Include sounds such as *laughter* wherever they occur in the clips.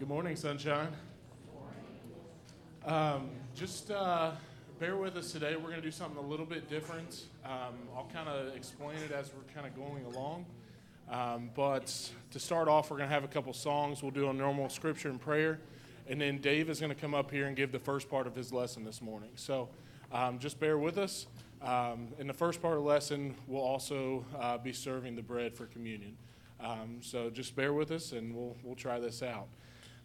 Good morning, sunshine. Um, just uh, bear with us today. We're going to do something a little bit different. Um, I'll kind of explain it as we're kind of going along. Um, but to start off, we're going to have a couple songs. We'll do a normal scripture and prayer. And then Dave is going to come up here and give the first part of his lesson this morning. So um, just bear with us. Um, in the first part of the lesson, we'll also uh, be serving the bread for communion. Um, so just bear with us and we'll, we'll try this out.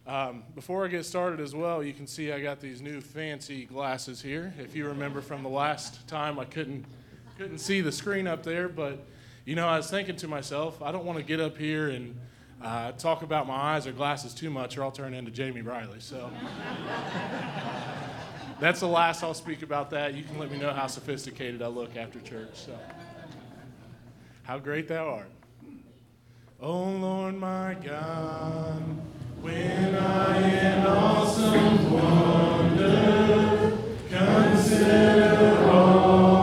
Um, before I get started as well, you can see I got these new fancy glasses here. If you remember from the last time, I couldn't couldn't see the screen up there, but you know, I was thinking to myself, I don't want to get up here and uh, talk about my eyes or glasses too much, or I'll turn into Jamie Riley. So *laughs* that's the last I'll speak about that. You can let me know how sophisticated I look after church. So, how great thou art, oh Lord my God. When I in awesome wonder consider all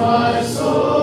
my soul,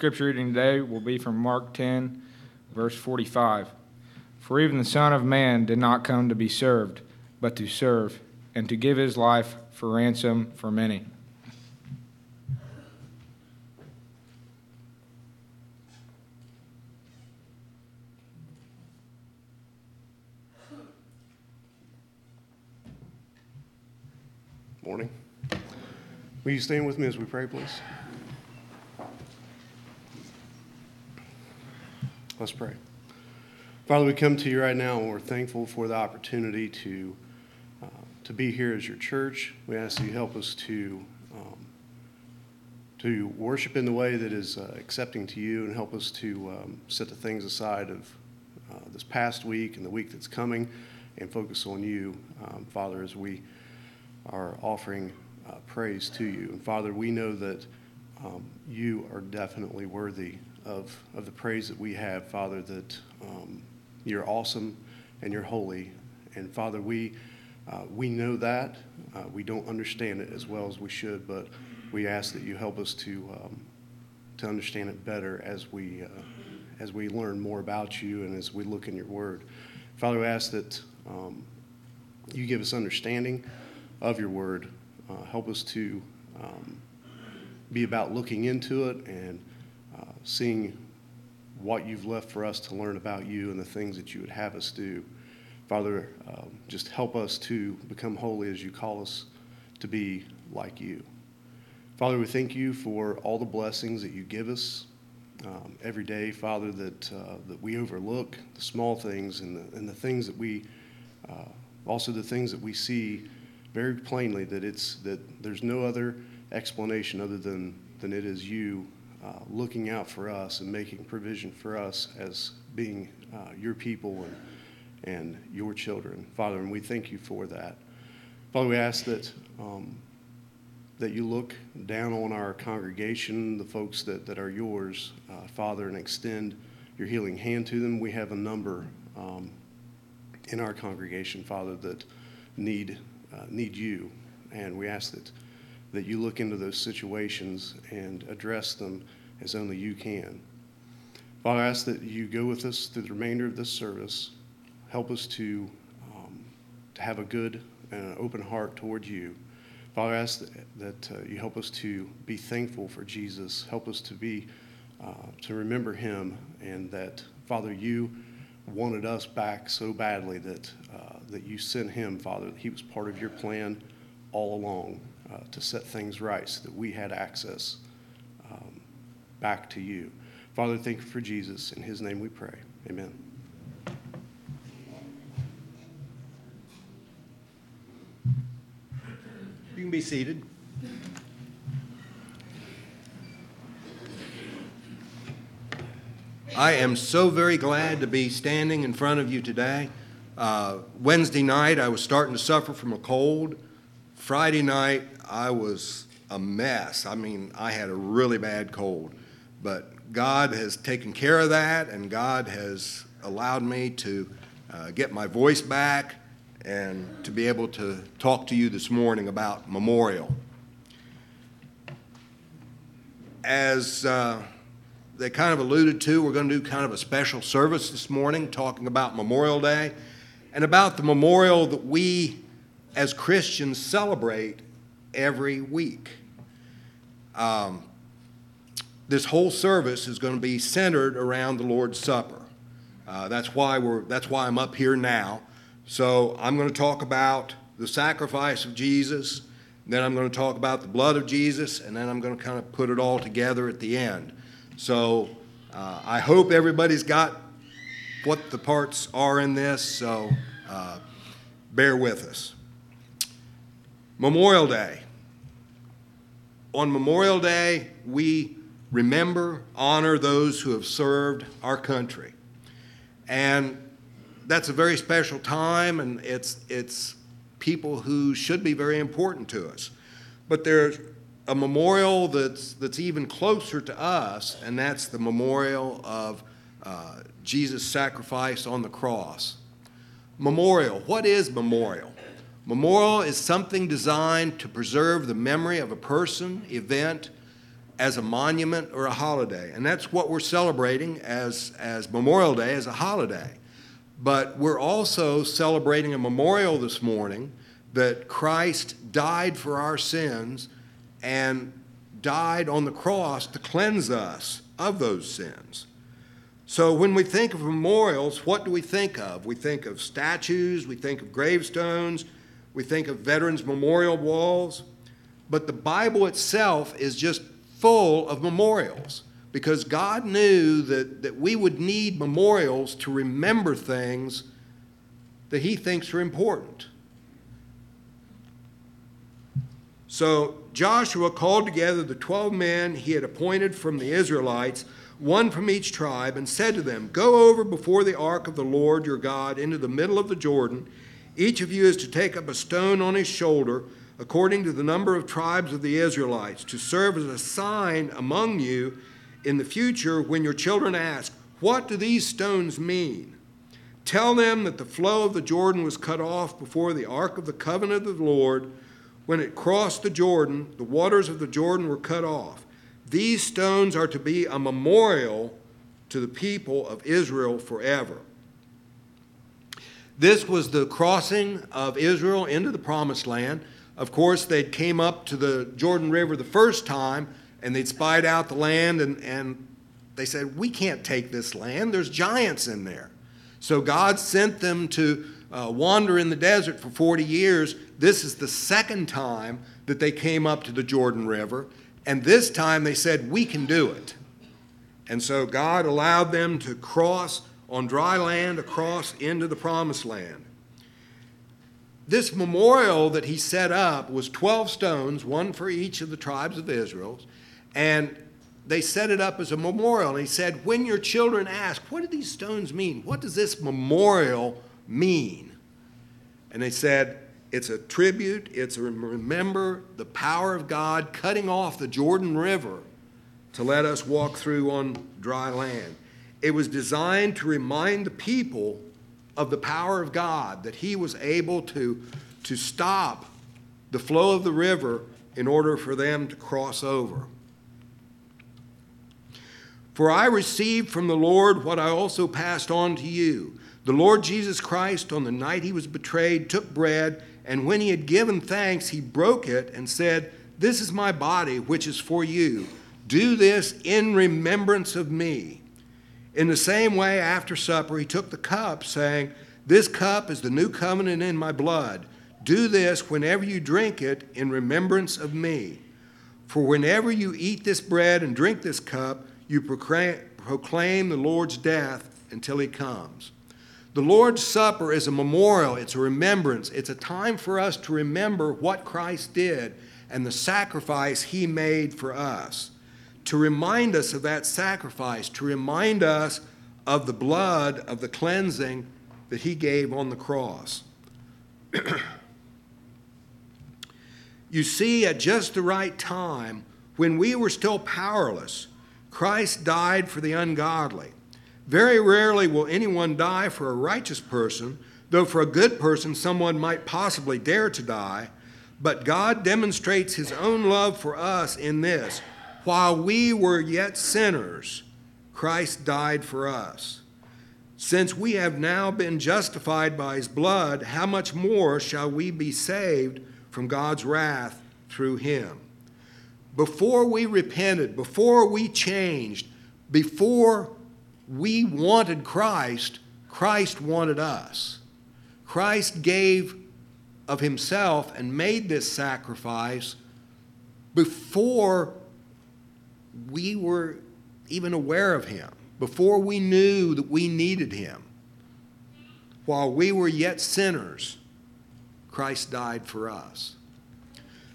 scripture reading today will be from Mark 10, verse 45. For even the Son of Man did not come to be served, but to serve, and to give his life for ransom for many. Morning. Will you stand with me as we pray, please? Let's pray. Father, we come to you right now and we're thankful for the opportunity to, uh, to be here as your church. We ask that you help us to, um, to worship in the way that is uh, accepting to you and help us to um, set the things aside of uh, this past week and the week that's coming and focus on you, um, Father, as we are offering uh, praise to you. And Father, we know that um, you are definitely worthy of, of the praise that we have, Father, that um, you're awesome and you're holy. And Father, we, uh, we know that. Uh, we don't understand it as well as we should, but we ask that you help us to, um, to understand it better as we, uh, as we learn more about you and as we look in your word. Father, we ask that um, you give us understanding of your word. Uh, help us to um, be about looking into it and seeing what you've left for us to learn about you and the things that you would have us do. Father, um, just help us to become holy as you call us to be like you. Father, we thank you for all the blessings that you give us um, every day, Father, that, uh, that we overlook, the small things and the, and the things that we, uh, also the things that we see very plainly that it's, that there's no other explanation other than, than it is you uh, looking out for us and making provision for us as being uh, your people and, and your children. Father, and we thank you for that. Father, we ask that, um, that you look down on our congregation, the folks that, that are yours, uh, Father, and extend your healing hand to them. We have a number um, in our congregation, Father, that need, uh, need you. And we ask that, that you look into those situations and address them as only you can. Father, I ask that you go with us through the remainder of this service. Help us to, um, to have a good and an open heart toward you. Father, I ask that, that uh, you help us to be thankful for Jesus. Help us to be, uh, to remember him, and that, Father, you wanted us back so badly that, uh, that you sent him, Father. He was part of your plan all along uh, to set things right so that we had access um, back to you. Father, thank you for Jesus. In his name we pray. Amen. You can be seated. I am so very glad to be standing in front of you today. Uh, Wednesday night, I was starting to suffer from a cold. Friday night, I was a mess. I mean, I had a really bad cold. But God has taken care of that, and God has allowed me to uh, get my voice back and to be able to talk to you this morning about memorial. As uh, they kind of alluded to, we're going to do kind of a special service this morning talking about Memorial Day and about the memorial that we as Christians celebrate every week. Um, this whole service is going to be centered around the Lord's Supper. Uh, that's why we're that's why I'm up here now. So I'm going to talk about the sacrifice of Jesus, then I'm going to talk about the blood of Jesus, and then I'm going to kind of put it all together at the end. So uh, I hope everybody's got what the parts are in this, so uh, bear with us. Memorial Day. On Memorial Day, we remember, honor those who have served our country. And that's a very special time, and it's, it's people who should be very important to us. But there's a memorial that's, that's even closer to us, and that's the memorial of uh, Jesus' sacrifice on the cross. Memorial. What is memorial? Memorial is something designed to preserve the memory of a person, event, as a monument or a holiday. And that's what we're celebrating as, as Memorial Day, as a holiday. But we're also celebrating a memorial this morning that Christ died for our sins and died on the cross to cleanse us of those sins. So when we think of memorials, what do we think of? We think of statues, we think of gravestones, we think of veterans' memorial walls. But the Bible itself is just full of memorials because God knew that, that we would need memorials to remember things that He thinks are important. So Joshua called together the 12 men he had appointed from the Israelites, one from each tribe, and said to them, Go over before the ark of the Lord your God into the middle of the Jordan. Each of you is to take up a stone on his shoulder according to the number of tribes of the Israelites, to serve as a sign among you in the future when your children ask, What do these stones mean? Tell them that the flow of the Jordan was cut off before the ark of the covenant of the Lord. When it crossed the Jordan, the waters of the Jordan were cut off. These stones are to be a memorial to the people of Israel forever. This was the crossing of Israel into the promised land. Of course, they came up to the Jordan River the first time and they'd spied out the land and, and they said, We can't take this land. There's giants in there. So God sent them to uh, wander in the desert for 40 years. This is the second time that they came up to the Jordan River. And this time they said, We can do it. And so God allowed them to cross on dry land across into the promised land. this memorial that he set up was 12 stones, one for each of the tribes of Israel, and they set it up as a memorial. And he said, When your children ask, What do these stones mean? What does this memorial mean? And they said, It's a tribute, it's a remember the power of God cutting off the Jordan River to let us walk through on dry land. It was designed to remind the people of the power of God, that He was able to, to stop the flow of the river in order for them to cross over. For I received from the Lord what I also passed on to you. The Lord Jesus Christ, on the night he was betrayed, took bread, and when he had given thanks, he broke it and said, This is my body, which is for you. Do this in remembrance of me. In the same way, after supper, he took the cup, saying, This cup is the new covenant in my blood. Do this whenever you drink it in remembrance of me. For whenever you eat this bread and drink this cup, you proclaim the Lord's death until he comes. The Lord's Supper is a memorial, it's a remembrance, it's a time for us to remember what Christ did and the sacrifice he made for us. To remind us of that sacrifice, to remind us of the blood of the cleansing that he gave on the cross. *clears throat* you see, at just the right time, when we were still powerless, Christ died for the ungodly. Very rarely will anyone die for a righteous person, though for a good person someone might possibly dare to die. But God demonstrates his own love for us in this while we were yet sinners, Christ died for us. Since we have now been justified by his blood, how much more shall we be saved from God's wrath through him? before we repented, before we changed, before we wanted Christ, Christ wanted us. Christ gave of himself and made this sacrifice before we were even aware of him, before we knew that we needed him. While we were yet sinners, Christ died for us.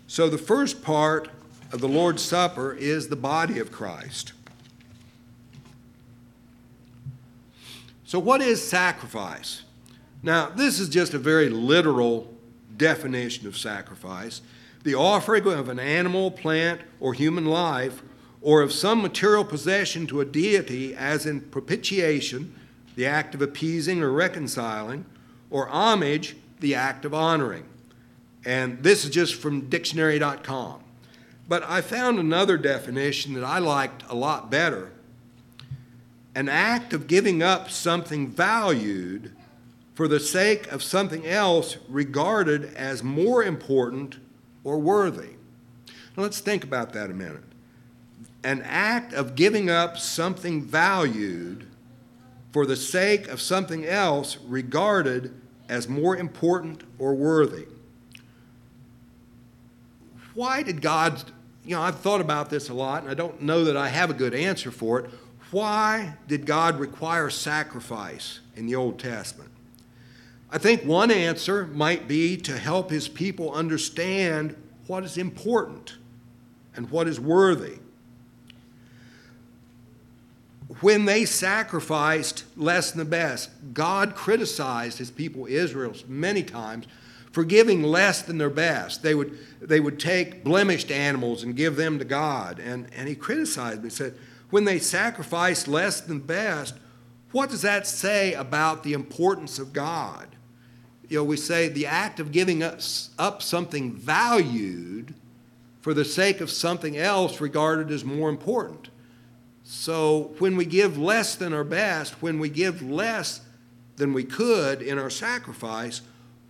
So the first part of the Lord's Supper is the body of Christ. So, what is sacrifice? Now, this is just a very literal definition of sacrifice the offering of an animal, plant, or human life, or of some material possession to a deity, as in propitiation, the act of appeasing or reconciling, or homage, the act of honoring. And this is just from dictionary.com. But I found another definition that I liked a lot better an act of giving up something valued for the sake of something else regarded as more important or worthy. Now let's think about that a minute. An act of giving up something valued for the sake of something else regarded as more important or worthy. Why did God you know, I've thought about this a lot, and I don't know that I have a good answer for it. Why did God require sacrifice in the Old Testament? I think one answer might be to help his people understand what is important and what is worthy. When they sacrificed less than the best, God criticized his people Israel many times for giving less than their best. They would, they would take blemished animals and give them to God. And, and he criticized them. He said, when they sacrifice less than best, what does that say about the importance of God? You know, we say the act of giving us up something valued for the sake of something else regarded as more important. So when we give less than our best, when we give less than we could in our sacrifice,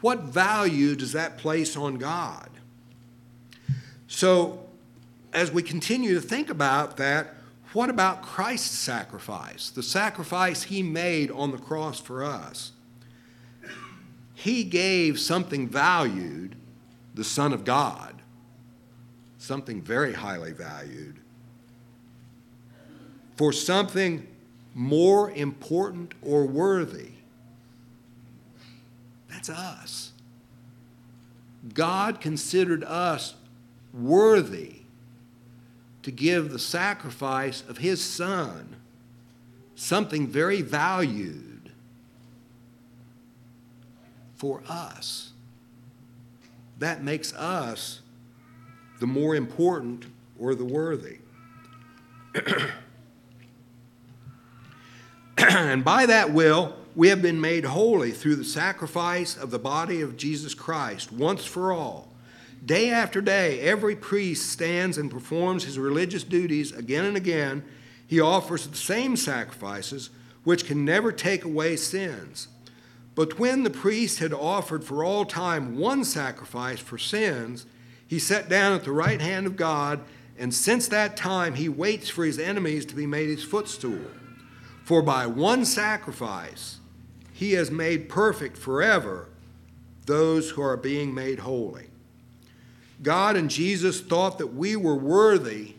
what value does that place on God? So, as we continue to think about that, what about Christ's sacrifice, the sacrifice he made on the cross for us? He gave something valued, the Son of God, something very highly valued, for something more important or worthy that's us. God considered us worthy to give the sacrifice of His Son, something very valued, for us. That makes us the more important or the worthy. *clears throat* *clears throat* and by that will, we have been made holy through the sacrifice of the body of Jesus Christ once for all. Day after day, every priest stands and performs his religious duties again and again. He offers the same sacrifices, which can never take away sins. But when the priest had offered for all time one sacrifice for sins, he sat down at the right hand of God, and since that time he waits for his enemies to be made his footstool. For by one sacrifice he has made perfect forever those who are being made holy. God and Jesus thought that we were worthy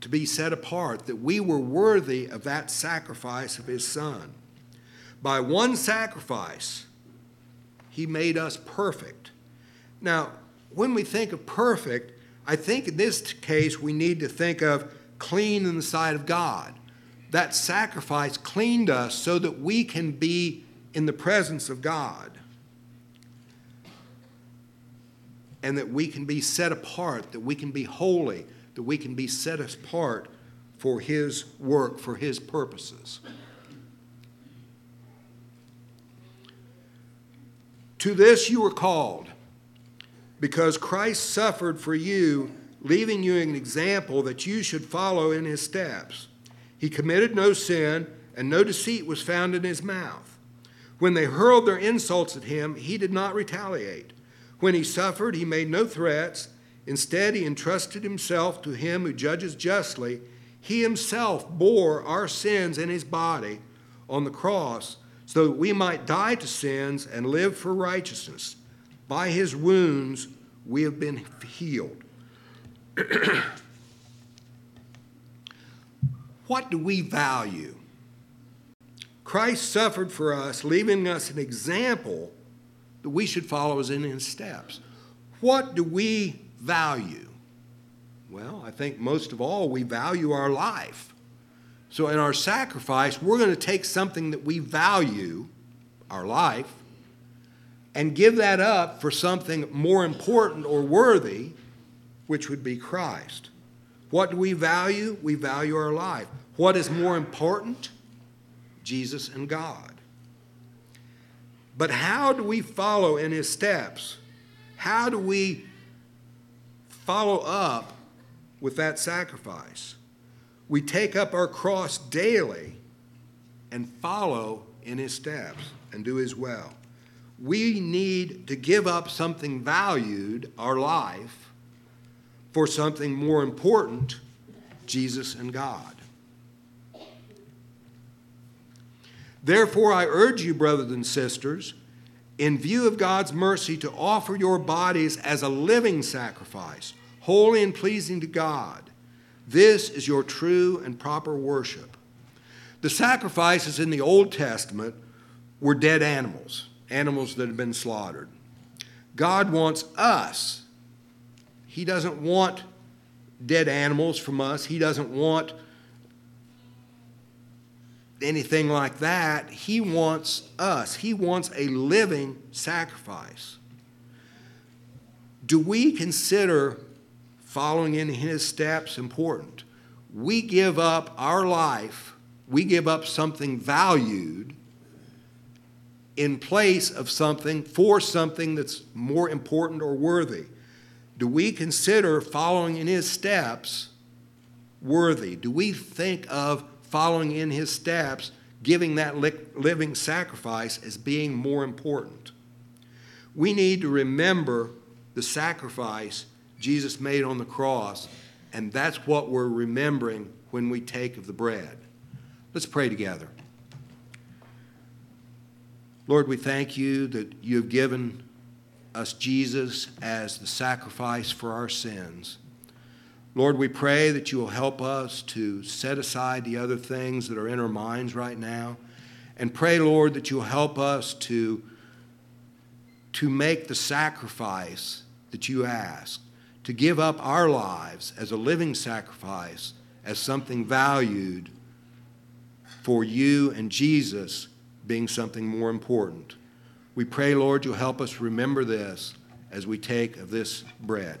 to be set apart, that we were worthy of that sacrifice of his Son. By one sacrifice, he made us perfect. Now, when we think of perfect, I think in this case we need to think of clean in the sight of God. That sacrifice cleaned us so that we can be in the presence of God and that we can be set apart, that we can be holy, that we can be set apart for His work, for His purposes. To this you were called, because Christ suffered for you, leaving you an example that you should follow in his steps. He committed no sin, and no deceit was found in his mouth. When they hurled their insults at him, he did not retaliate. When he suffered, he made no threats. Instead, he entrusted himself to him who judges justly. He himself bore our sins in his body on the cross so that we might die to sins and live for righteousness. By his wounds we have been healed. *clears throat* what do we value? Christ suffered for us, leaving us an example that we should follow as in his steps. What do we value? Well, I think most of all, we value our life. So, in our sacrifice, we're going to take something that we value, our life, and give that up for something more important or worthy, which would be Christ. What do we value? We value our life. What is more important? Jesus and God. But how do we follow in his steps? How do we follow up with that sacrifice? we take up our cross daily and follow in his steps and do his will. We need to give up something valued, our life, for something more important, Jesus and God. Therefore, I urge you, brothers and sisters, in view of God's mercy, to offer your bodies as a living sacrifice, holy and pleasing to God. This is your true and proper worship. The sacrifices in the Old Testament were dead animals, animals that had been slaughtered. God wants us. He doesn't want dead animals from us. He doesn't want anything like that. He wants us. He wants a living sacrifice. Do we consider following in his steps important. We give up our life, we give up something valued in place of something for something that's more important or worthy. Do we consider following in his steps worthy? Do we think of following in his steps, giving that living sacrifice as being more important? We need to remember the sacrifice Jesus made on the cross, and that's what we're remembering when we take of the bread. Let's pray together. Lord, we thank you that you have given us Jesus as the sacrifice for our sins. Lord, we pray that you will help us to set aside the other things that are in our minds right now. And pray, Lord, that you'll help us to, to make the sacrifice that you ask, to give up our lives as a living sacrifice, as something valued for you and Jesus being something more important. We pray, Lord, you'll help us remember this as we take of this bread.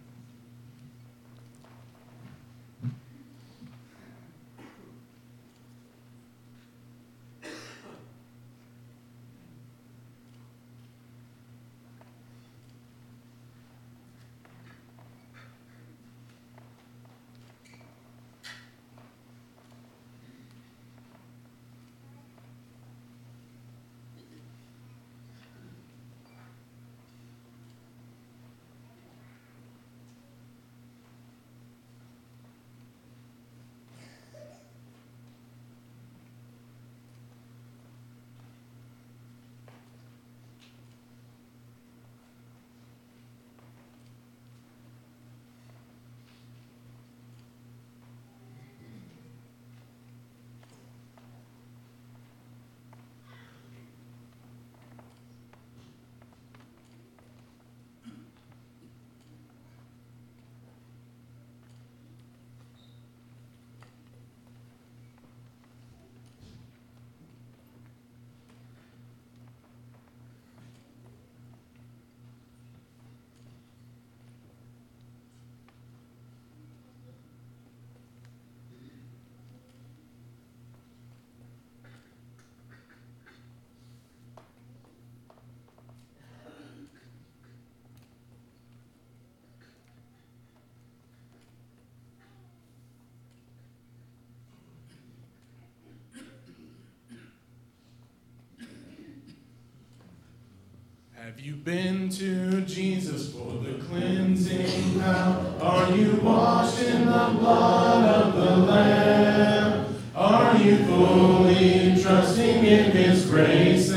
Have you been to Jesus for the cleansing power? Are you washed in the blood of the Lamb? Are you fully trusting in His grace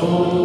soul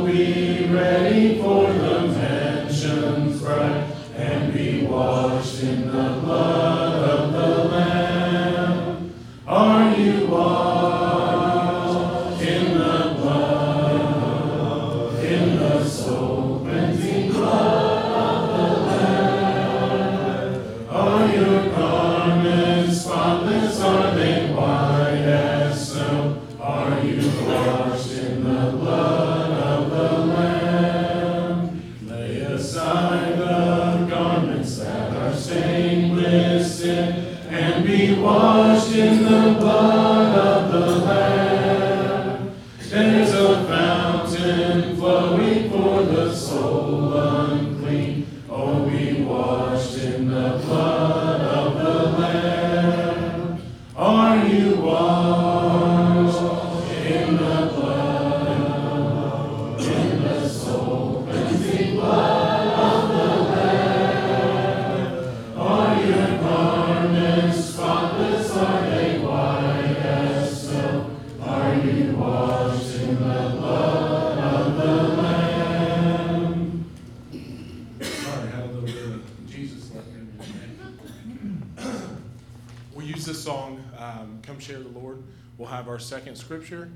scripture,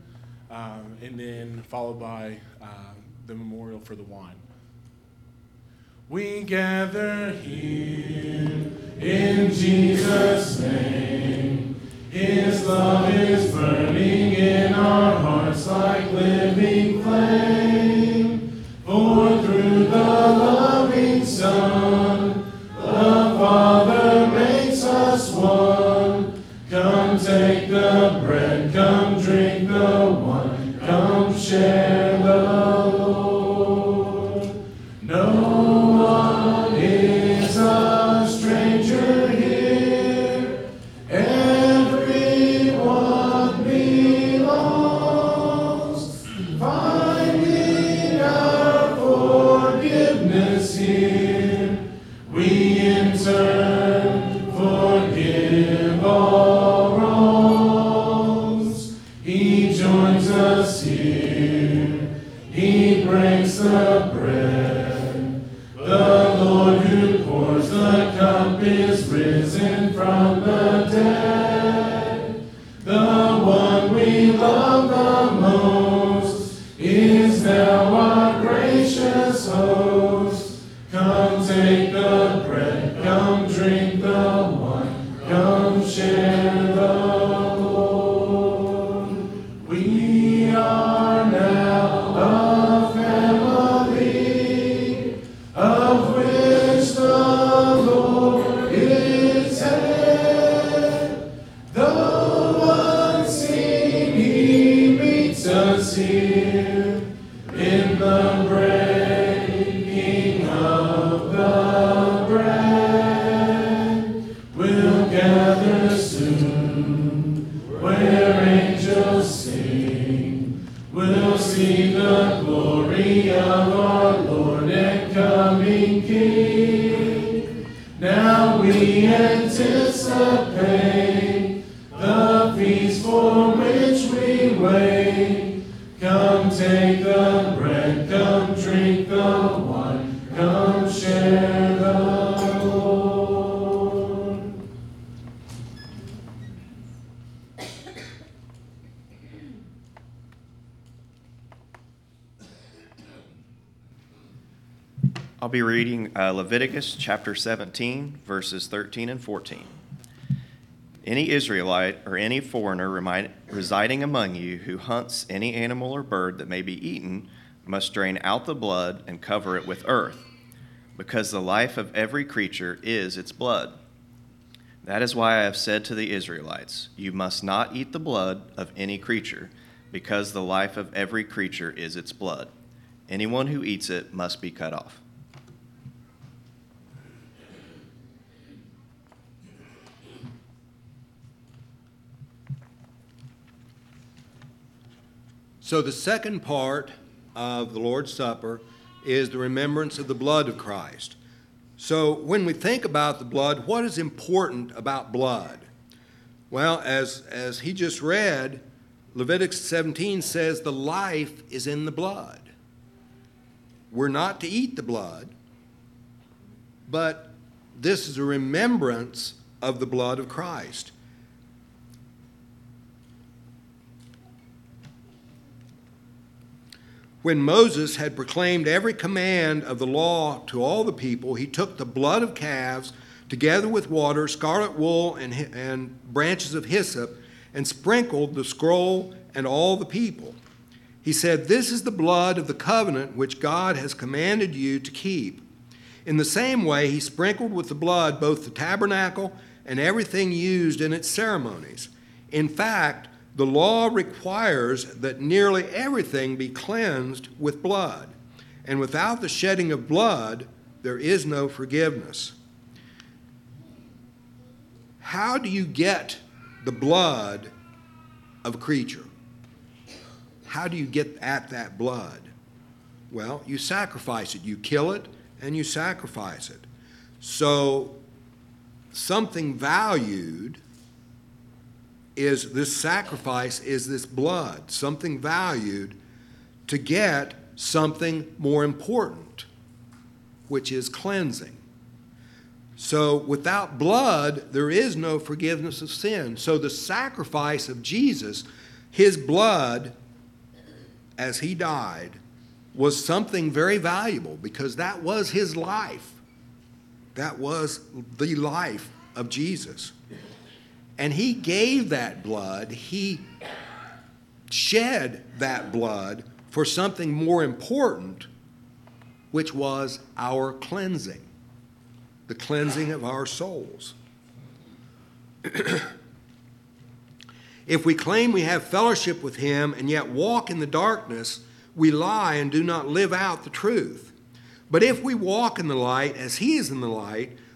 um, and then followed by uh, the memorial for the wine. We gather here in Jesus' name. His love is burning in our hearts like living flame. For through the loving Son, the Father one Leviticus chapter 17, verses 13 and 14. Any Israelite or any foreigner residing among you who hunts any animal or bird that may be eaten must drain out the blood and cover it with earth, because the life of every creature is its blood. That is why I have said to the Israelites, You must not eat the blood of any creature, because the life of every creature is its blood. Anyone who eats it must be cut off. So the second part of the Lord's Supper is the remembrance of the blood of Christ. So when we think about the blood, what is important about blood? Well, as, as he just read, Leviticus 17 says the life is in the blood. We're not to eat the blood, but this is a remembrance of the blood of Christ. When Moses had proclaimed every command of the law to all the people, he took the blood of calves together with water, scarlet wool, and, and branches of hyssop, and sprinkled the scroll and all the people. He said, This is the blood of the covenant which God has commanded you to keep. In the same way, he sprinkled with the blood both the tabernacle and everything used in its ceremonies. In fact, the law requires that nearly everything be cleansed with blood, and without the shedding of blood, there is no forgiveness. How do you get the blood of a creature? How do you get at that blood? Well, you sacrifice it. You kill it and you sacrifice it. So, something valued is this sacrifice is this blood, something valued to get something more important, which is cleansing. So without blood, there is no forgiveness of sin. So the sacrifice of Jesus, his blood, as he died, was something very valuable because that was his life. That was the life of Jesus. And he gave that blood, he shed that blood for something more important, which was our cleansing, the cleansing of our souls. *clears throat* if we claim we have fellowship with him and yet walk in the darkness, we lie and do not live out the truth. But if we walk in the light as he is in the light,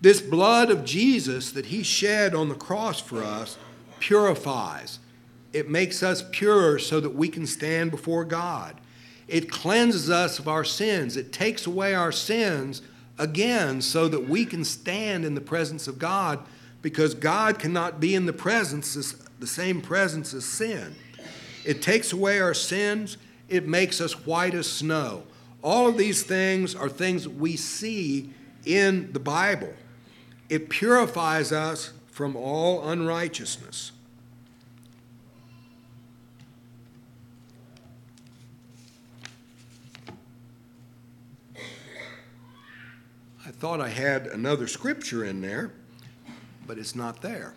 This blood of Jesus that he shed on the cross for us purifies. It makes us pure so that we can stand before God. It cleanses us of our sins. It takes away our sins again so that we can stand in the presence of God because God cannot be in the presence the same presence as sin. It takes away our sins. It makes us white as snow. All of these things are things we see in the Bible. It purifies us from all unrighteousness. I thought I had another scripture in there, but it's not there.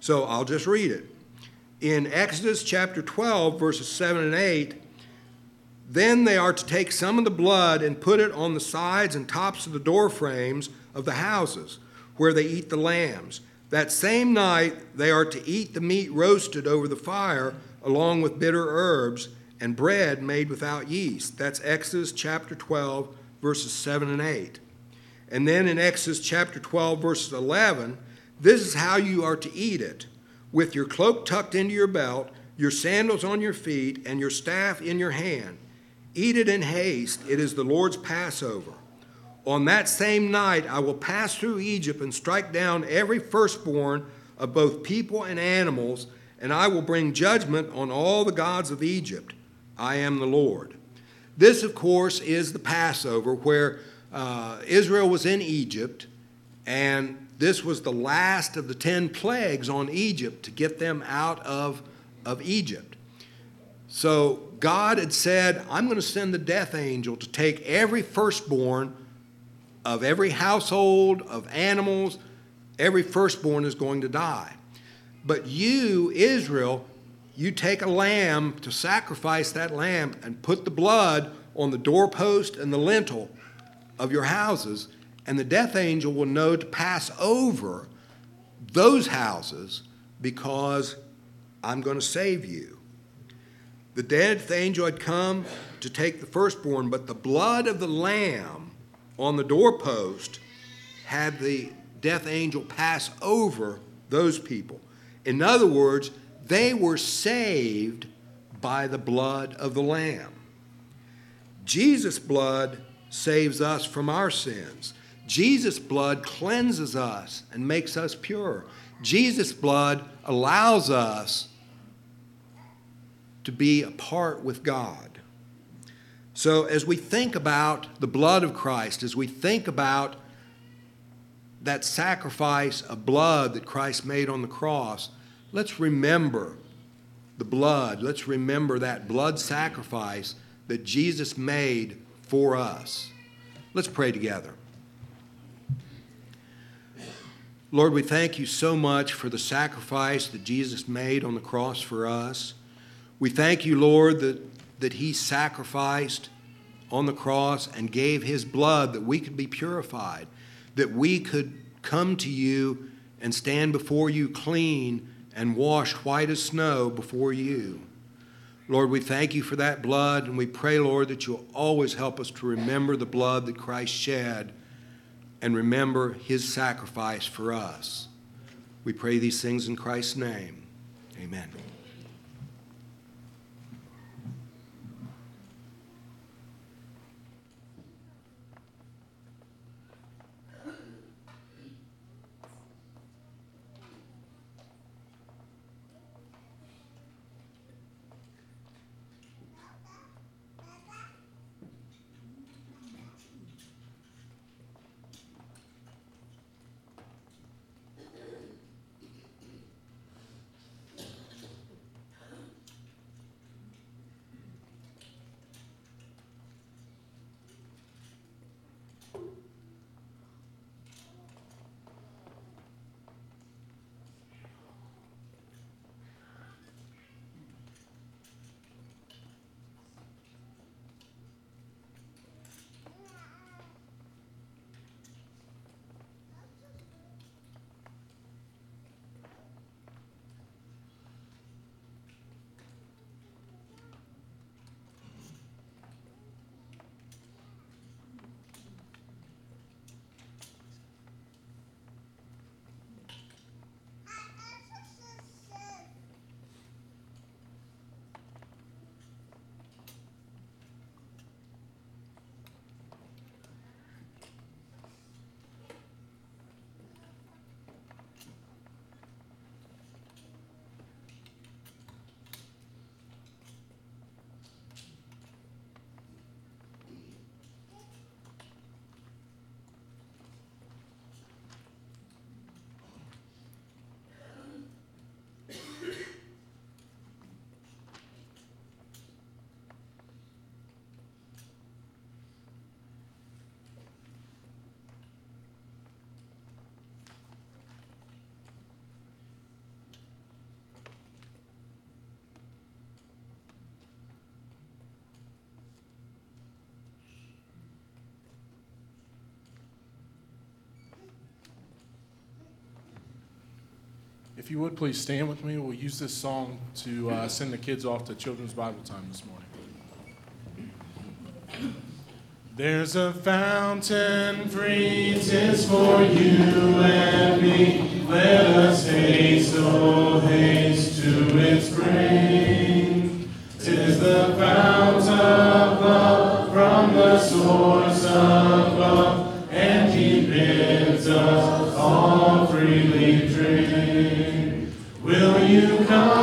So I'll just read it. In Exodus chapter 12, verses 7 and 8, then they are to take some of the blood and put it on the sides and tops of the door frames of the houses where they eat the lambs. That same night they are to eat the meat roasted over the fire along with bitter herbs and bread made without yeast. That's Exodus chapter 12, verses 7 and 8. And then in Exodus chapter 12, verses 11, this is how you are to eat it with your cloak tucked into your belt, your sandals on your feet, and your staff in your hand. Eat it in haste. It is the Lord's Passover. On that same night, I will pass through Egypt and strike down every firstborn of both people and animals, and I will bring judgment on all the gods of Egypt. I am the Lord. This, of course, is the Passover where uh, Israel was in Egypt, and this was the last of the ten plagues on Egypt to get them out of, of Egypt. So God had said, I'm going to send the death angel to take every firstborn of every household, of animals, every firstborn is going to die. But you, Israel, you take a lamb to sacrifice that lamb and put the blood on the doorpost and the lintel of your houses, and the death angel will know to pass over those houses because I'm going to save you. The death angel had come to take the firstborn, but the blood of the lamb on the doorpost had the death angel pass over those people. In other words, they were saved by the blood of the Lamb. Jesus' blood saves us from our sins. Jesus' blood cleanses us and makes us pure. Jesus' blood allows us to be apart with God. So, as we think about the blood of Christ, as we think about that sacrifice of blood that Christ made on the cross, let's remember the blood. Let's remember that blood sacrifice that Jesus made for us. Let's pray together. Lord, we thank you so much for the sacrifice that Jesus made on the cross for us. We thank you, Lord, that, that he sacrificed on the cross and gave his blood that we could be purified, that we could come to you and stand before you clean and washed white as snow before you. Lord, we thank you for that blood, and we pray, Lord, that you'll always help us to remember the blood that Christ shed and remember his sacrifice for us. We pray these things in Christ's name. Amen. If you would please stand with me, we'll use this song to uh, send the kids off to children's Bible time this morning. There's a fountain freezes for you and me. Let us haste, oh haste to its spring. Tis the fountain. 감사합니다.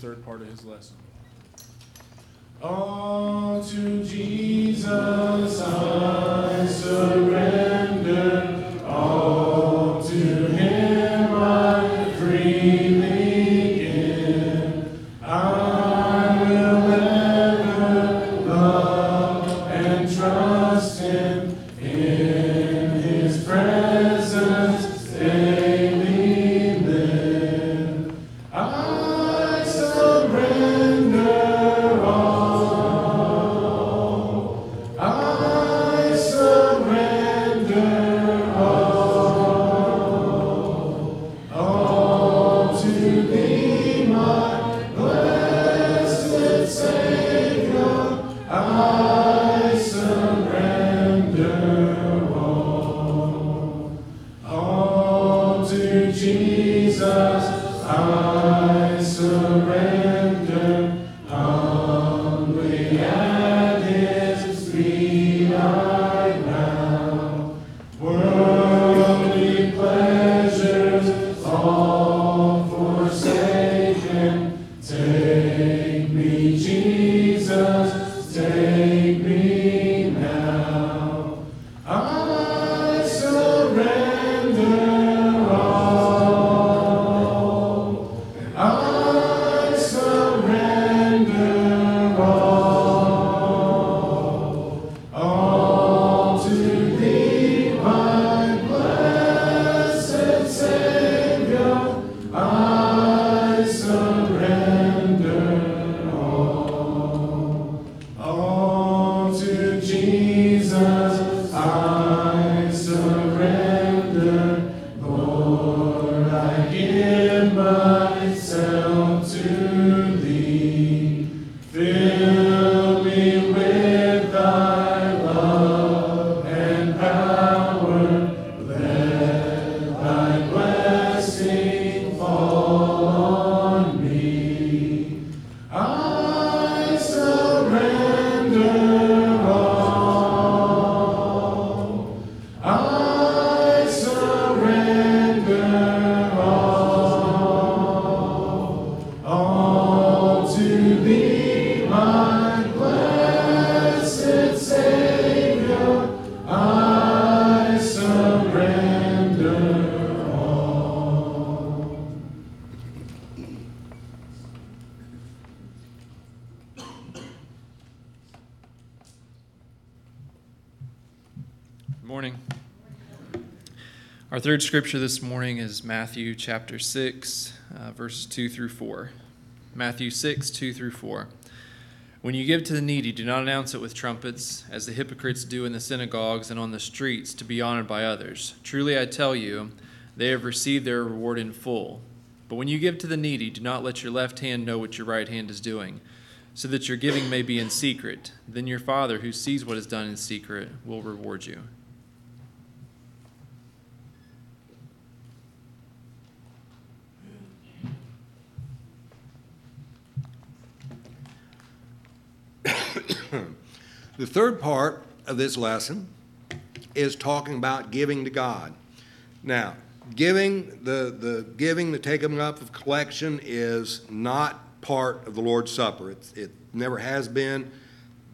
Third part of his lesson. Third scripture this morning is Matthew chapter 6, uh, verses 2 through 4. Matthew 6, 2 through 4. When you give to the needy, do not announce it with trumpets, as the hypocrites do in the synagogues and on the streets, to be honored by others. Truly I tell you, they have received their reward in full. But when you give to the needy, do not let your left hand know what your right hand is doing, so that your giving may be in secret. Then your Father, who sees what is done in secret, will reward you. The third part of this lesson is talking about giving to God. Now, giving, the, the giving, the taking up of collection is not part of the Lord's Supper. It's, it never has been,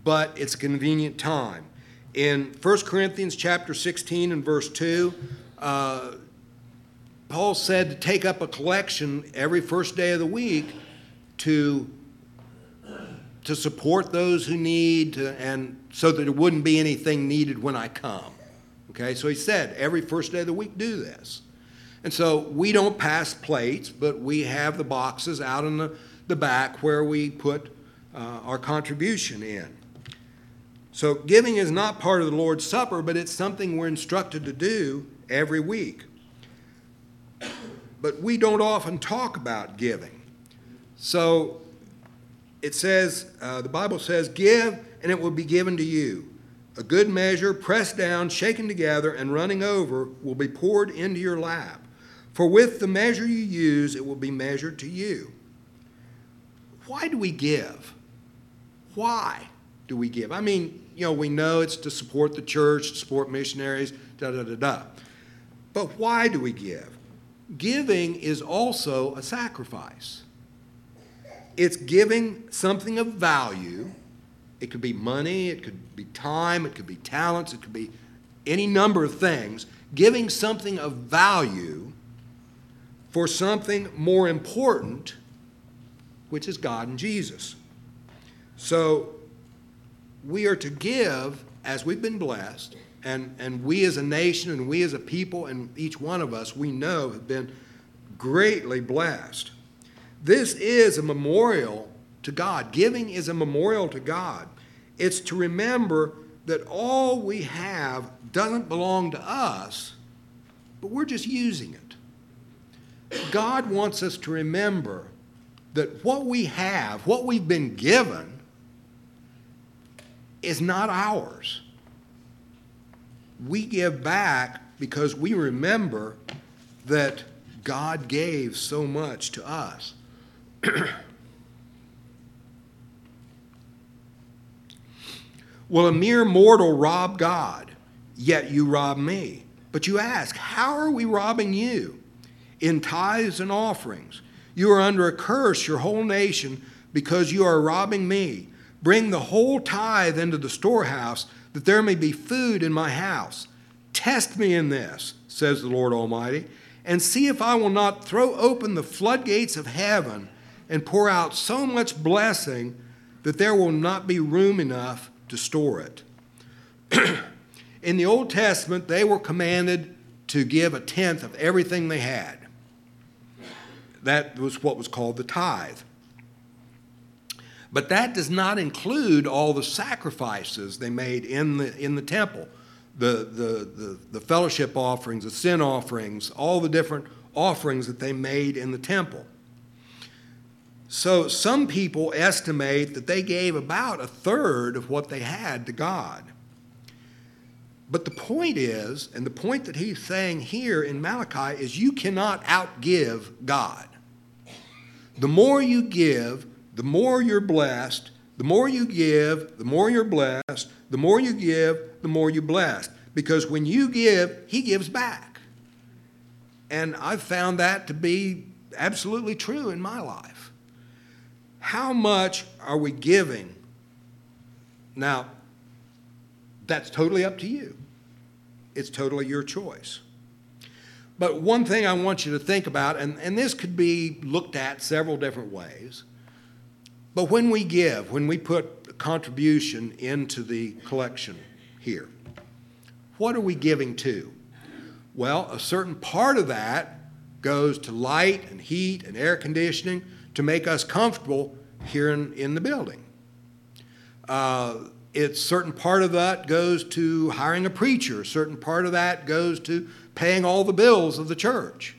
but it's a convenient time. In 1 Corinthians chapter 16 and verse 2, uh, Paul said to take up a collection every first day of the week to to support those who need to, and so that there wouldn't be anything needed when I come. Okay, so he said every first day of the week do this. And so we don't pass plates, but we have the boxes out in the, the back where we put uh, our contribution in. So giving is not part of the Lord's Supper, but it's something we're instructed to do every week. But we don't often talk about giving. So it says, uh, the Bible says, Give, and it will be given to you. A good measure, pressed down, shaken together, and running over, will be poured into your lap. For with the measure you use, it will be measured to you. Why do we give? Why do we give? I mean, you know, we know it's to support the church, to support missionaries, da da da da. But why do we give? Giving is also a sacrifice. It's giving something of value. It could be money, it could be time, it could be talents, it could be any number of things. Giving something of value for something more important, which is God and Jesus. So we are to give as we've been blessed, and, and we as a nation and we as a people and each one of us, we know, have been greatly blessed. This is a memorial to God. Giving is a memorial to God. It's to remember that all we have doesn't belong to us, but we're just using it. God wants us to remember that what we have, what we've been given, is not ours. We give back because we remember that God gave so much to us. *clears throat* Will a mere mortal rob God? Yet you rob me. But you ask, how are we robbing you? In tithes and offerings. You are under a curse, your whole nation, because you are robbing me. Bring the whole tithe into the storehouse, that there may be food in my house. Test me in this, says the Lord Almighty, and see if I will not throw open the floodgates of heaven and pour out so much blessing that there will not be room enough to store it. *clears throat* in the Old Testament, they were commanded to give a tenth of everything they had. That was what was called the tithe. But that does not include all the sacrifices they made in the, in the temple the, the, the, the fellowship offerings, the sin offerings, all the different offerings that they made in the temple. So some people estimate that they gave about a third of what they had to God. But the point is, and the point that he's saying here in Malachi is you cannot outgive God. The more you give, the more you're blessed. The more you give, the more you're blessed. The more you give, the more you're blessed. Because when you give, he gives back. And I've found that to be absolutely true in my life. How much are we giving? Now, that's totally up to you. It's totally your choice. But one thing I want you to think about, and, and this could be looked at several different ways, but when we give, when we put a contribution into the collection here, what are we giving to? Well, a certain part of that goes to light and heat and air conditioning to make us comfortable here in, in the building. Uh, it's certain part of that goes to hiring a preacher. Certain part of that goes to paying all the bills of the church.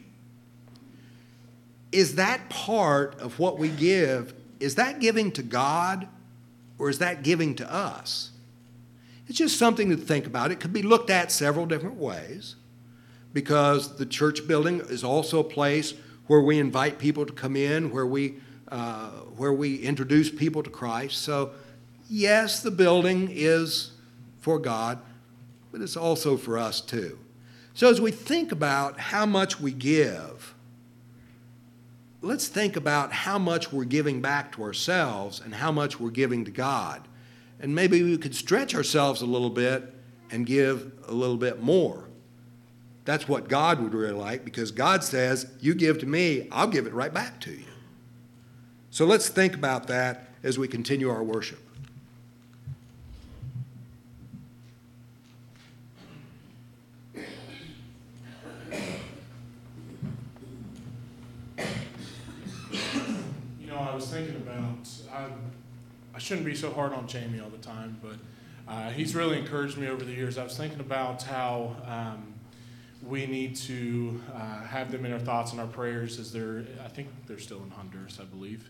Is that part of what we give? Is that giving to God or is that giving to us? It's just something to think about. It could be looked at several different ways because the church building is also a place where we invite people to come in, where we, uh, where we introduce people to Christ. So, yes, the building is for God, but it's also for us too. So, as we think about how much we give, let's think about how much we're giving back to ourselves and how much we're giving to God. And maybe we could stretch ourselves a little bit and give a little bit more. That's what God would really like because God says, You give to me, I'll give it right back to you. So let's think about that as we continue our worship. You know, I was thinking about I, I shouldn't be so hard on Jamie all the time, but Uh, he's really encouraged me over the years. I was thinking about how um, we need to uh, have them in our thoughts and our prayers as they're, I think they're still in Honduras, I believe.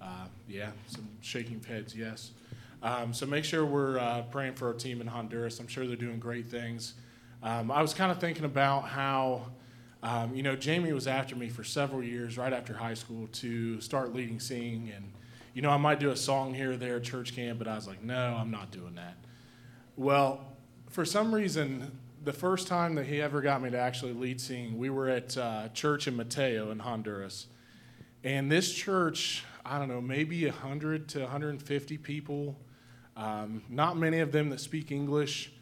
Uh, yeah, some shaking heads, yes. Um, so make sure we're uh, praying for our team in Honduras. I'm sure they're doing great things. Um, I was kind of thinking about how, um, you know, Jamie was after me for several years, right after high school, to start leading singing. And, you know, I might do a song here or there at church camp, but I was like, no, I'm not doing that. Well, for some reason, the first time that he ever got me to actually lead sing, we were at uh, church in Mateo in Honduras. And this church, I don't know, maybe 100 to 150 people, um, not many of them that speak English.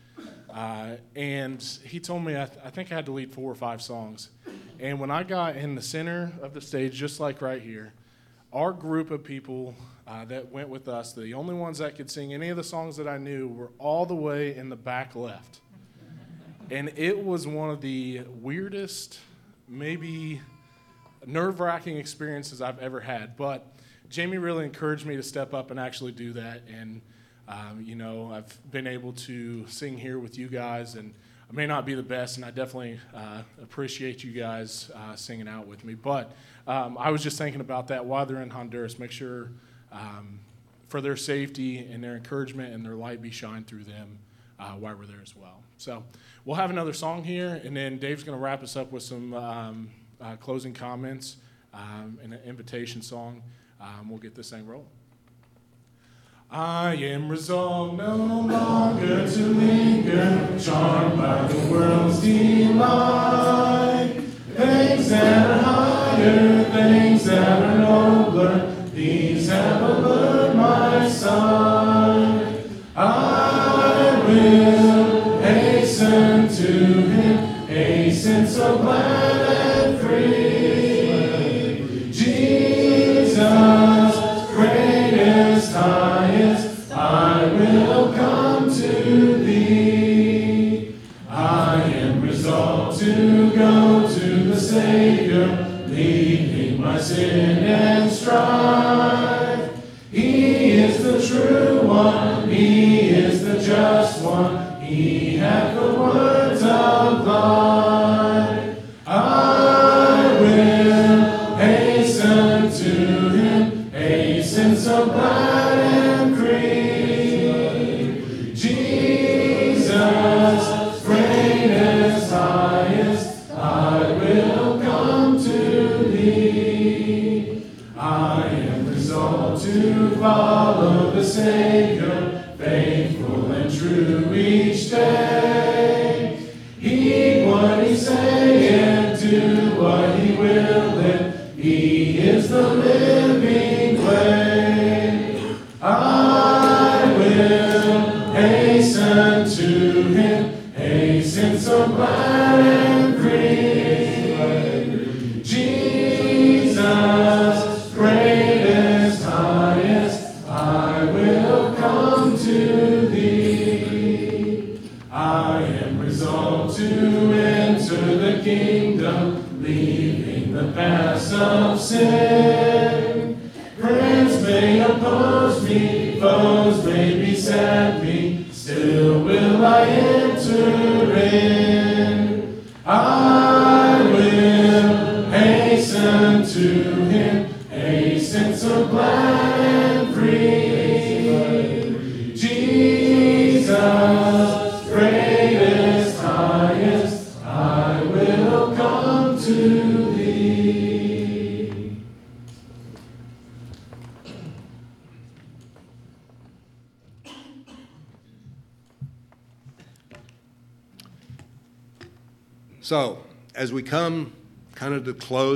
Uh, and he told me, I, th- I think I had to lead four or five songs. And when I got in the center of the stage, just like right here, our group of people uh, that went with us, the only ones that could sing any of the songs that I knew, were all the way in the back left. And it was one of the weirdest, maybe nerve wracking experiences I've ever had. But Jamie really encouraged me to step up and actually do that. And, um, you know, I've been able to sing here with you guys. And I may not be the best, and I definitely uh, appreciate you guys uh, singing out with me. But um, I was just thinking about that while they're in Honduras. Make sure um, for their safety and their encouragement and their light be shined through them uh, while we're there as well. So we'll have another song here, and then Dave's going to wrap us up with some um, uh, closing comments um, and an invitation song. Um, we'll get this thing rolling. I am resolved no longer to linger, charmed by the world's delight. Things that are higher, things that are nobler, these have allured my sight. I will hasten to him, hasten so glad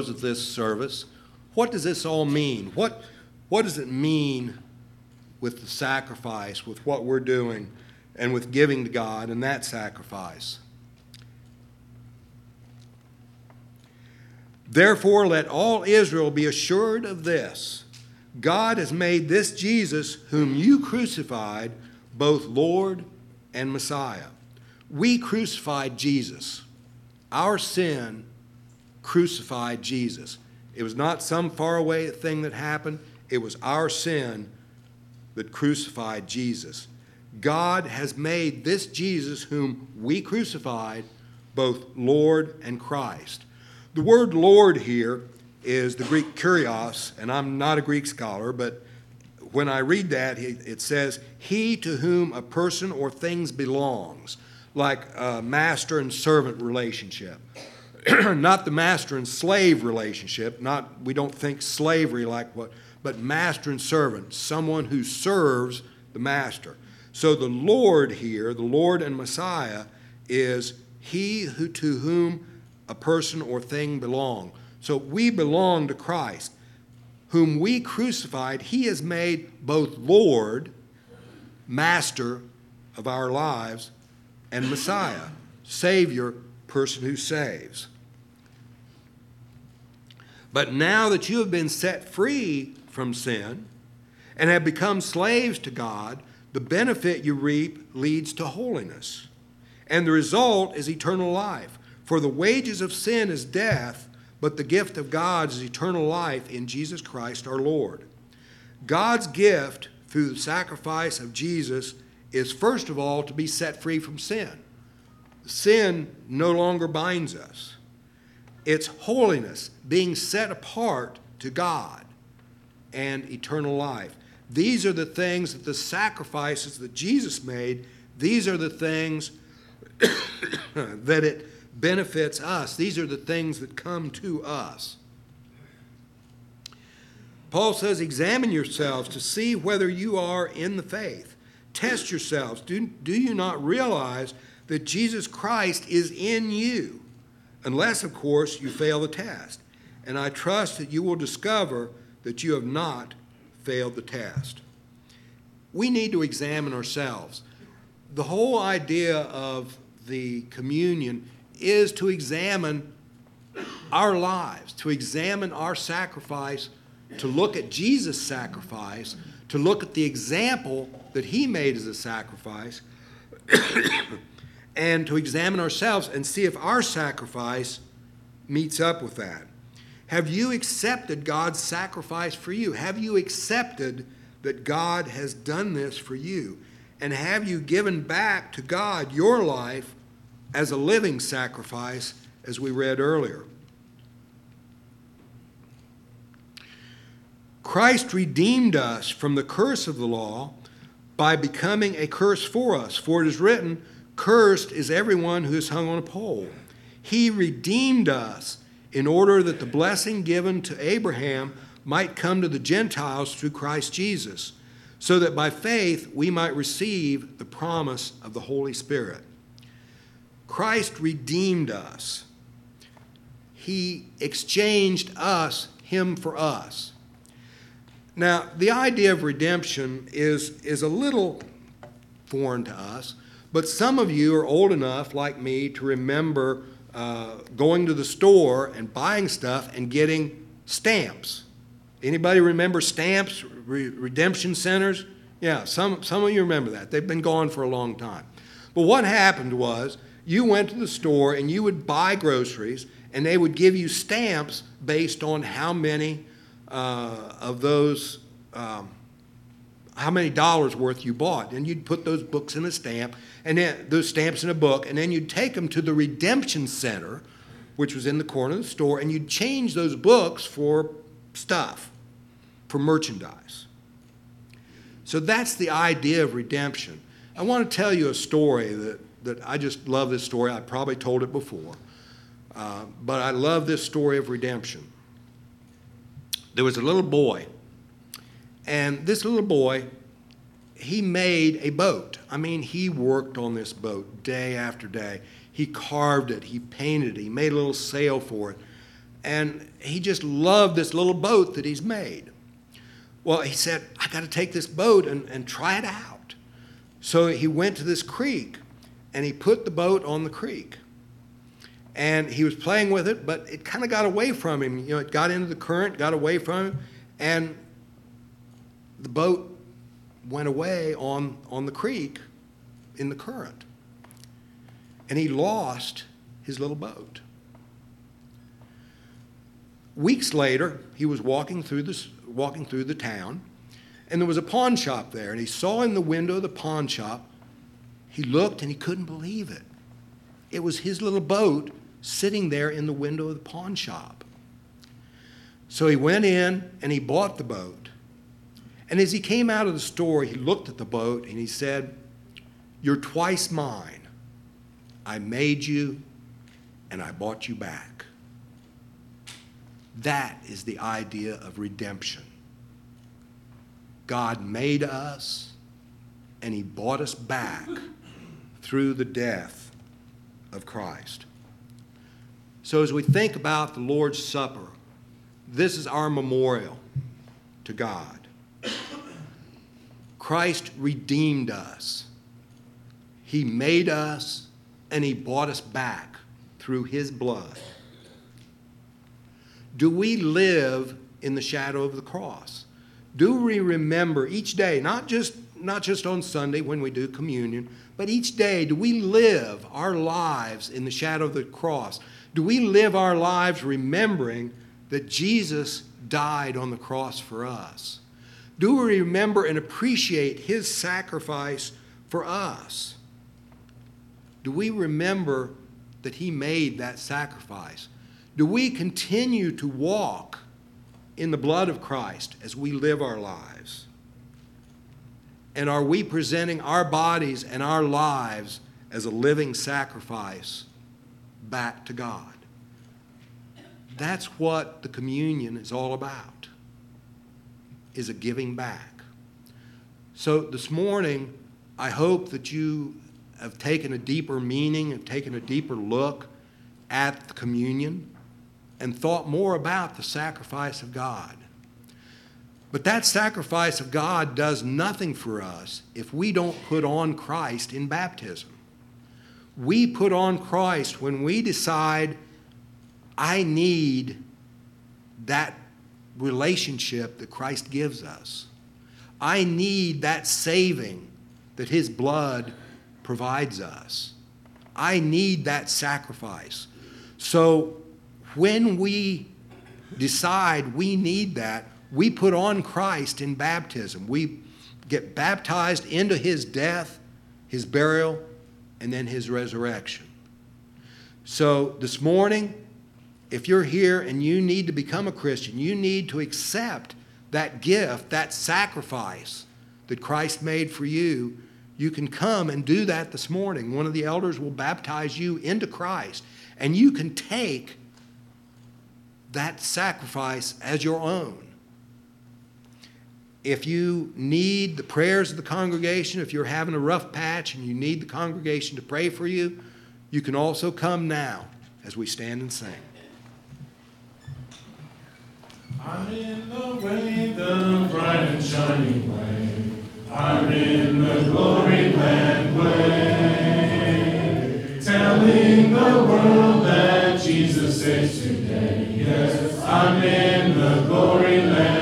close of this service, what does this all mean? What, what does it mean with the sacrifice, with what we're doing, and with giving to God and that sacrifice? Therefore, let all Israel be assured of this God has made this Jesus, whom you crucified, both Lord and Messiah. We crucified Jesus. Our sin crucified Jesus. It was not some faraway thing that happened, it was our sin that crucified Jesus. God has made this Jesus, whom we crucified, both Lord and Christ. The word Lord here is the Greek kurios, and I'm not a Greek scholar, but when I read that, it says, He to whom a person or things belongs, like a master and servant relationship. *clears throat* not the master and slave relationship, not, we don't think slavery like what, but master and servant, someone who serves the master. So the Lord here, the Lord and Messiah, is he who to whom a person or thing belong. So we belong to Christ whom we crucified, he has made both Lord, Master of our lives, and Messiah, Savior, person who saves. But now that you have been set free from sin and have become slaves to God, the benefit you reap leads to holiness. And the result is eternal life. For the wages of sin is death but the gift of God is eternal life in Jesus Christ our Lord. God's gift through the sacrifice of Jesus is first of all to be set free from sin. Sin no longer binds us. It's holiness, being set apart to God, and eternal life. These are the things that the sacrifices that Jesus made, these are the things *coughs* that it benefits us. These are the things that come to us. Paul says, Examine yourselves to see whether you are in the faith. Test yourselves. Do, do you not realize that Jesus Christ is in you? Unless, of course, you fail the test. And I trust that you will discover that you have not failed the test. We need to examine ourselves. The whole idea of the communion is to examine our lives, to examine our sacrifice, to look at Jesus' sacrifice, to look at the example that he made as a sacrifice, *coughs* and to examine ourselves and see if our sacrifice meets up with that. Have you accepted God's sacrifice for you? Have you accepted that God has done this for you? And have you given back to God your life as a living sacrifice, as we read earlier. Christ redeemed us from the curse of the law by becoming a curse for us. For it is written, Cursed is everyone who is hung on a pole. He redeemed us in order that the blessing given to Abraham might come to the Gentiles through Christ Jesus, so that by faith we might receive the promise of the Holy Spirit. Christ redeemed us. He exchanged us, Him for us. Now, the idea of redemption is, is a little foreign to us, but some of you are old enough, like me, to remember uh, going to the store and buying stuff and getting stamps. Anybody remember stamps, re- redemption centers? Yeah, some, some of you remember that. They've been gone for a long time. But what happened was, you went to the store and you would buy groceries, and they would give you stamps based on how many uh, of those, um, how many dollars worth you bought. And you'd put those books in a stamp, and then those stamps in a book, and then you'd take them to the redemption center, which was in the corner of the store, and you'd change those books for stuff, for merchandise. So that's the idea of redemption. I want to tell you a story that that I just love this story. I probably told it before, uh, but I love this story of redemption. There was a little boy, and this little boy, he made a boat. I mean, he worked on this boat day after day. He carved it, he painted it, he made a little sail for it, and he just loved this little boat that he's made. Well, he said, I got to take this boat and, and try it out. So he went to this creek and he put the boat on the creek. And he was playing with it, but it kind of got away from him. You know, it got into the current, got away from him, and the boat went away on, on the creek in the current. And he lost his little boat. Weeks later, he was walking through, this, walking through the town, And there was a pawn shop there, and he saw in the window of the pawn shop, he looked and he couldn't believe it. It was his little boat sitting there in the window of the pawn shop. So he went in and he bought the boat. And as he came out of the store, he looked at the boat and he said, You're twice mine. I made you and I bought you back. That is the idea of redemption. God made us and he bought us back through the death of Christ. So, as we think about the Lord's Supper, this is our memorial to God. Christ redeemed us, He made us, and He bought us back through His blood. Do we live in the shadow of the cross? Do we remember each day, not just, not just on Sunday when we do communion, but each day, do we live our lives in the shadow of the cross? Do we live our lives remembering that Jesus died on the cross for us? Do we remember and appreciate his sacrifice for us? Do we remember that he made that sacrifice? Do we continue to walk in the blood of Christ as we live our lives? And are we presenting our bodies and our lives as a living sacrifice back to God? That's what the communion is all about. Is a giving back. So this morning, I hope that you have taken a deeper meaning, have taken a deeper look at the communion, and thought more about the sacrifice of God. But that sacrifice of God does nothing for us if we don't put on Christ in baptism. We put on Christ when we decide, I need that relationship that Christ gives us. I need that saving that His blood provides us. I need that sacrifice. So when we decide we need that, we put on Christ in baptism. We get baptized into his death, his burial, and then his resurrection. So this morning, if you're here and you need to become a Christian, you need to accept that gift, that sacrifice that Christ made for you. You can come and do that this morning. One of the elders will baptize you into Christ, and you can take that sacrifice as your own. If you need the prayers of the congregation, if you're having a rough patch and you need the congregation to pray for you, you can also come now as we stand and sing. I'm in the way, the bright and shining way. I'm in the glory land way. Telling the world that Jesus saves today. Yes, I'm in the glory land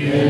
today.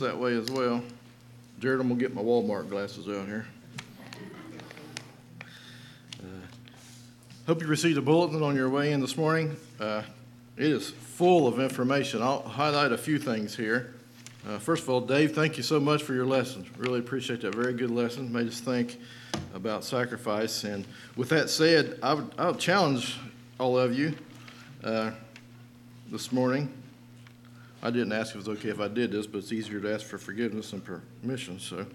That way as well. Jared, I'm gonna get my Walmart glasses out here. Uh, Hope you received a bulletin on your way in this morning. Uh, It is full of information. I'll highlight a few things here. Uh, First of all, Dave, thank you so much for your lesson. Really appreciate that. Very good lesson. Made us think about sacrifice. And with that said, I would, I challenge all of you uh, this morning. I didn't ask if it was okay if I did this, but it's easier to ask for forgiveness and permission. So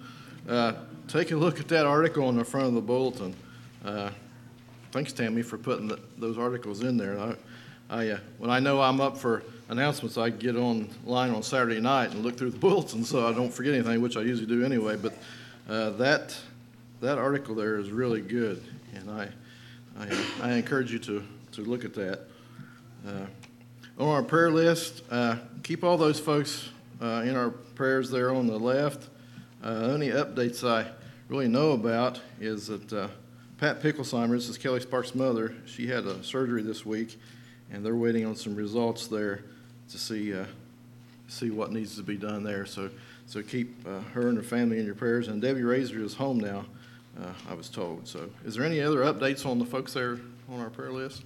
uh, take a look at that article on the front of the bulletin. Uh, Thanks, Tammy, for putting the- those articles in there. I, I, uh, when I know I'm up for announcements, I get online on Saturday night and look through the *laughs* bulletin so I don't forget anything, which I usually do anyway. But uh, that, that article there is really good, and I, I, I encourage you to, to look at that. On our prayer list, uh, keep all those folks uh, in our prayers there on the left. Uh, Only updates I really know about is that uh, Pat Picklesheimer, this is Kelly Sparks' mother, she had a surgery this week, and they're waiting on some results there to see, uh, see what needs to be done there. So, so keep uh, her and her family in your prayers. And Debbie Razor is home now, uh, I was told. So is there any other updates on the folks there on our prayer list?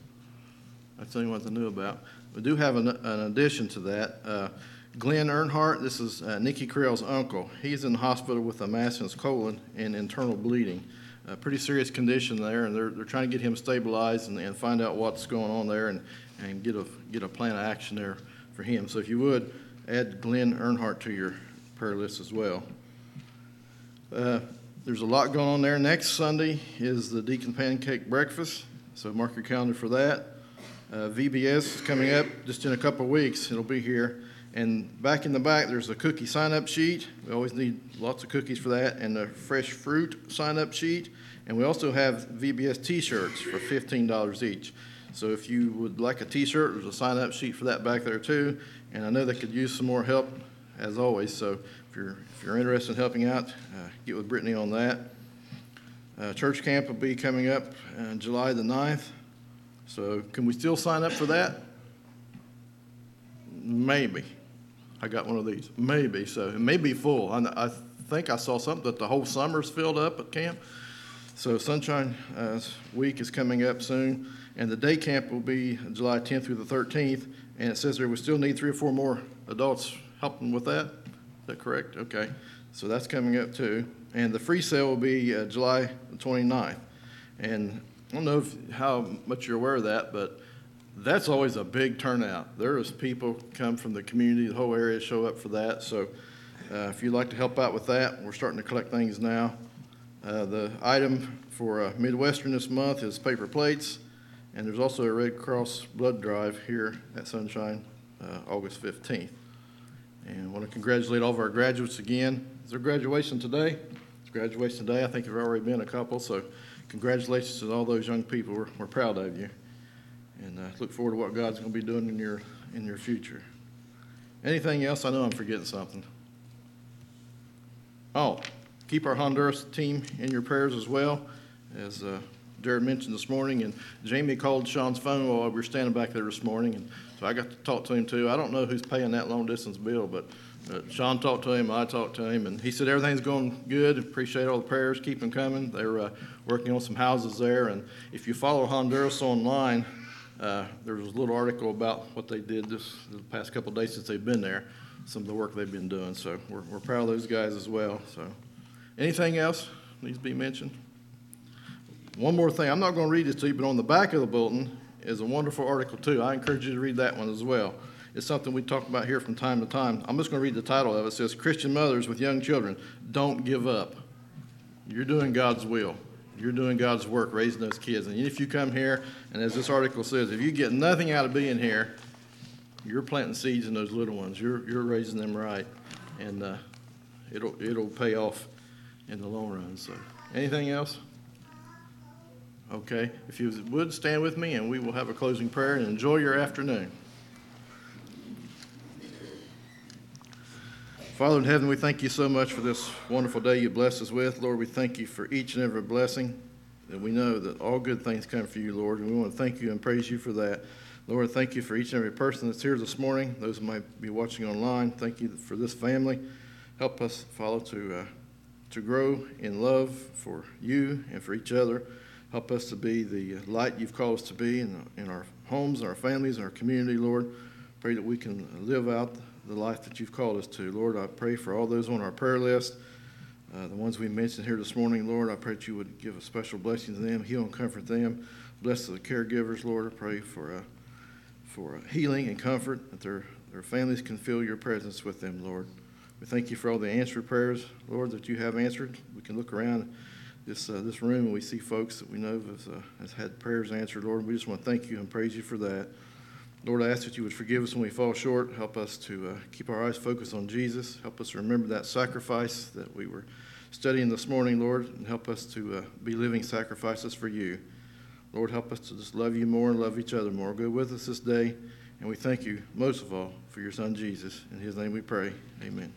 That's the only ones I knew about. We do have an, an addition to that. Uh, Glenn Earnhardt, this is uh, Nikki Crell's uncle. He's in the hospital with a mass in his colon and internal bleeding. A pretty serious condition there, and they're, they're trying to get him stabilized and, and find out what's going on there and, and get a, get a plan of action there for him. So if you would, add Glenn Earnhardt to your prayer list as well. Uh, There's a lot going on there. Next Sunday is the Deacon Pancake Breakfast, so mark your calendar for that. Uh, VBS is coming up just in a couple weeks. It'll be here. And back in the back, there's a cookie sign-up sheet. We always need lots of cookies for that, and a fresh fruit sign-up sheet. And we also have VBS T-shirts for fifteen dollars each. So if you would like a T-shirt, there's a sign-up sheet for that back there too. And I know they could use some more help, as always. So if you're if you're interested in helping out, uh, get with Brittany on that. Uh, church camp will be coming up uh, July the 9th. So can we still sign up for that? Maybe. I got one of these. Maybe. So it may be full. I, I think I saw something that the whole summer's filled up at camp. So Sunshine uh, Week is coming up soon, and the day camp will be July 10th through the 13th. And it says there we still need three or four more adults helping with that. Is that correct? Okay. So that's coming up too. And the free sale will be uh, July 29th. And I don't know if, how much you're aware of that, but that's always a big turnout. There is people come from the community, the whole area show up for that. So uh, if you'd like to help out with that, we're starting to collect things now. Uh, The item for uh, Midwestern this month is paper plates, and there's also a Red Cross blood drive here at Sunshine, uh, August 15th. And I want to congratulate all of our graduates again. Is there graduation today? It's graduation today. I think there've already been a couple, so congratulations to all those young people. We're, we're proud of you. And uh, look forward to what God's going to be doing in your, in your future. Anything else? I know I'm forgetting something. Oh, keep our Honduras team in your prayers as well, as uh, Jared mentioned this morning. And Jamie called Sean's phone while we were standing back there this morning, and so I got to talk to him too. I don't know who's paying that long distance bill, but uh, Sean talked to him, I talked to him, and he said everything's going good. Appreciate all the prayers, keep them coming. They're uh, working on some houses there, and if you follow Honduras online, uh, there was a little article about what they did this the past couple days since they've been there, some of the work they've been doing. So we're, we're proud of those guys as well. So, anything else needs to be mentioned? One more thing. I'm not going to read this to you, but on the back of the bulletin is a wonderful article too. I encourage you to read that one as well. It's something we talk about here from time to time. I'm just going to read the title of it. It says, "Christian mothers with young children, don't give up. You're doing God's will." You're doing God's work raising those kids. And if you come here, and as this article says, if you get nothing out of being here, you're planting seeds in those little ones. You're, you're raising them right. And uh, it'll, it'll pay off in the long run. So, anything else? Okay? If you would, stand with me, and we will have a closing prayer, and enjoy your afternoon. Father in heaven, we thank you so much for this wonderful day you blessed us with. Lord, we thank you for each and every blessing. And we know that all good things come from you, Lord, and we want to thank you and praise you for that. Lord, thank you for each and every person that's here this morning, those who might be watching online. Thank you for this family. Help us, Father, to, uh, to grow in love for you and for each other. Help us to be the light you've called us to be in, in our homes, our families, our community, Lord. Pray that we can live out the life that you've called us to. Lord, I pray for all those on our prayer list, uh, the ones we mentioned here this morning, Lord. I pray that you would give a special blessing to them, heal and comfort them. Bless the caregivers, Lord. I pray for, uh, for uh, healing and comfort, that their, their families can feel your presence with them, Lord. We thank you for all the answered prayers, Lord, that you have answered. We can look around this, uh, this room and we see folks that we know has, uh, has had prayers answered, Lord. We just want to thank you and praise you for that. Lord, I ask that you would forgive us when we fall short. Help us to uh, keep our eyes focused on Jesus. Help us remember that sacrifice that we were studying this morning, Lord, and help us to uh, be living sacrifices for you. Lord, help us to just love you more and love each other more. Go with us this day, and we thank you most of all for your Son, Jesus. In his name we pray. Amen.